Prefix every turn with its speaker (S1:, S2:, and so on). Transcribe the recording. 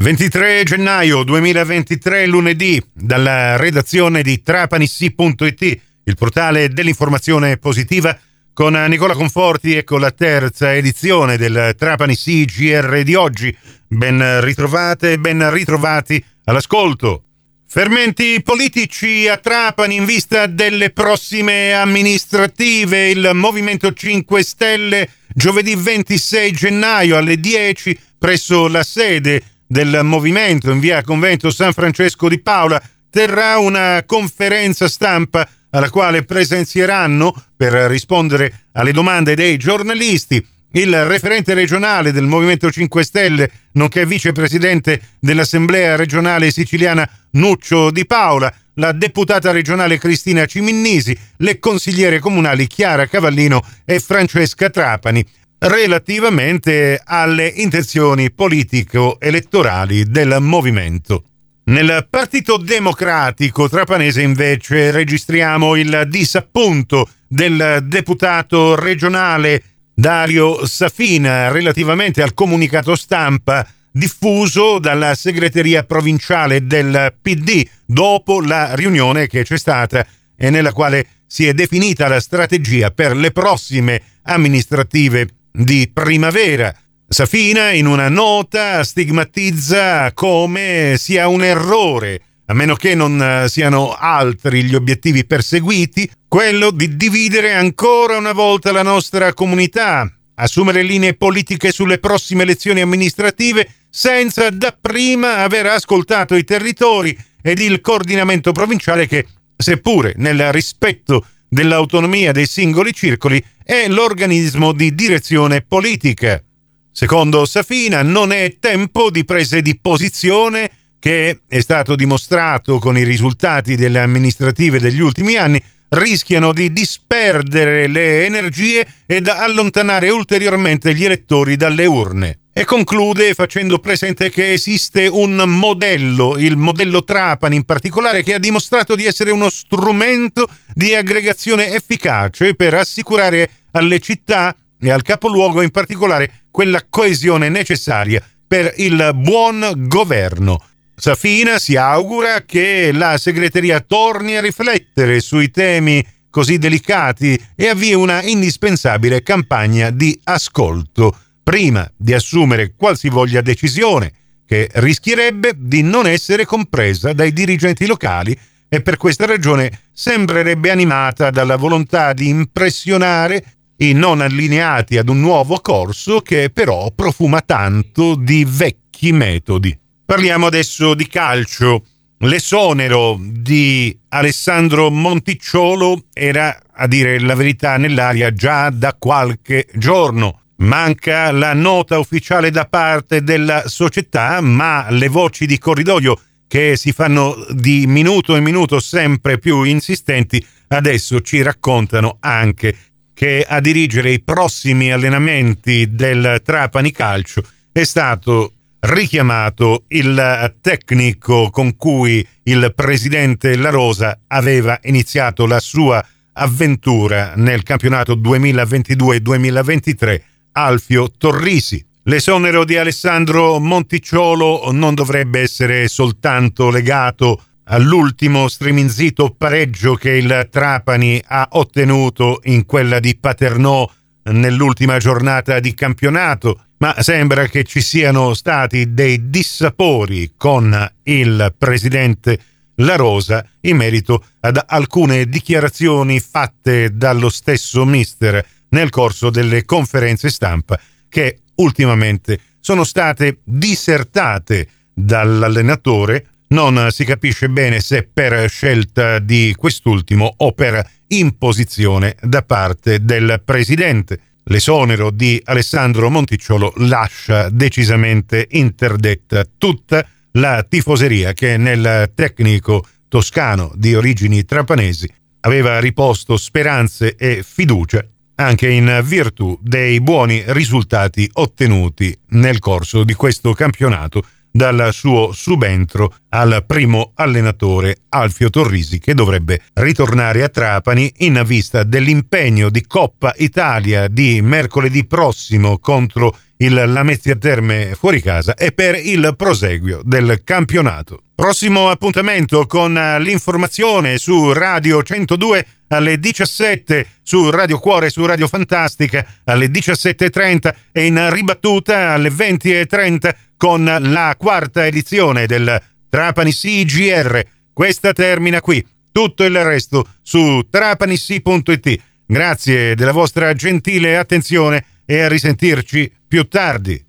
S1: 23 gennaio 2023, lunedì, dalla redazione di trapanissi.it, il portale dell'informazione positiva, con Nicola Conforti e con la terza edizione del Trapani GR di oggi. Ben ritrovate e ben ritrovati all'ascolto. Fermenti politici a Trapani in vista delle prossime amministrative. Il Movimento 5 Stelle giovedì 26 gennaio alle 10 presso la sede del movimento in via Convento San Francesco di Paola terrà una conferenza stampa alla quale presenzieranno per rispondere alle domande dei giornalisti il referente regionale del Movimento 5 Stelle, nonché vicepresidente dell'Assemblea regionale siciliana Nuccio Di Paola, la deputata regionale Cristina Ciminnisi, le consigliere comunali Chiara Cavallino e Francesca Trapani, relativamente alle intenzioni politico-elettorali del movimento. Nel Partito Democratico Trapanese invece registriamo il disappunto del deputato regionale Dario Safina relativamente al comunicato stampa diffuso dalla segreteria provinciale del PD dopo la riunione che c'è stata e nella quale si è definita la strategia per le prossime amministrative di primavera. Safina in una nota stigmatizza come sia un errore a meno che non eh, siano altri gli obiettivi perseguiti, quello di dividere ancora una volta la nostra comunità, assumere linee politiche sulle prossime elezioni amministrative senza dapprima aver ascoltato i territori ed il coordinamento provinciale che, seppure nel rispetto dell'autonomia dei singoli circoli, è l'organismo di direzione politica. Secondo Safina non è tempo di prese di posizione che è stato dimostrato con i risultati delle amministrative degli ultimi anni, rischiano di disperdere le energie ed allontanare ulteriormente gli elettori dalle urne. E conclude facendo presente che esiste un modello, il modello Trapani in particolare, che ha dimostrato di essere uno strumento di aggregazione efficace per assicurare alle città e al capoluogo in particolare quella coesione necessaria per il buon governo. Safina si augura che la segreteria torni a riflettere sui temi così delicati e avvii una indispensabile campagna di ascolto prima di assumere qualsivoglia decisione che rischierebbe di non essere compresa dai dirigenti locali e per questa ragione sembrerebbe animata dalla volontà di impressionare i non allineati ad un nuovo corso che però profuma tanto di vecchi metodi. Parliamo adesso di calcio. L'esonero di Alessandro Monticciolo era, a dire la verità, nell'aria già da qualche giorno. Manca la nota ufficiale da parte della società, ma le voci di corridoio che si fanno di minuto in minuto sempre più insistenti, adesso ci raccontano anche che a dirigere i prossimi allenamenti del Trapani Calcio è stato richiamato il tecnico con cui il presidente La Rosa aveva iniziato la sua avventura nel campionato 2022-2023, Alfio Torrisi. L'esonero di Alessandro Monticciolo non dovrebbe essere soltanto legato all'ultimo striminzito pareggio che il Trapani ha ottenuto in quella di Paternò nell'ultima giornata di campionato, ma sembra che ci siano stati dei dissapori con il presidente La Rosa in merito ad alcune dichiarazioni fatte dallo stesso mister nel corso delle conferenze stampa che ultimamente sono state disertate dall'allenatore, non si capisce bene se per scelta di quest'ultimo o per imposizione da parte del presidente. L'esonero di Alessandro Monticciolo lascia decisamente interdetta tutta la tifoseria che nel tecnico toscano di origini trapanesi aveva riposto speranze e fiducia anche in virtù dei buoni risultati ottenuti nel corso di questo campionato dal suo subentro al primo allenatore Alfio Torrisi che dovrebbe ritornare a Trapani in vista dell'impegno di Coppa Italia di mercoledì prossimo contro il Lamezia Terme fuori casa e per il proseguio del campionato. Prossimo appuntamento con l'informazione su Radio 102 alle 17, su Radio Cuore e su Radio Fantastica alle 17.30 e in ribattuta alle 20.30 con la quarta edizione del Trapani CGR. Questa termina qui. Tutto il resto su trapanissi.it. Grazie della vostra gentile attenzione e a risentirci più tardi.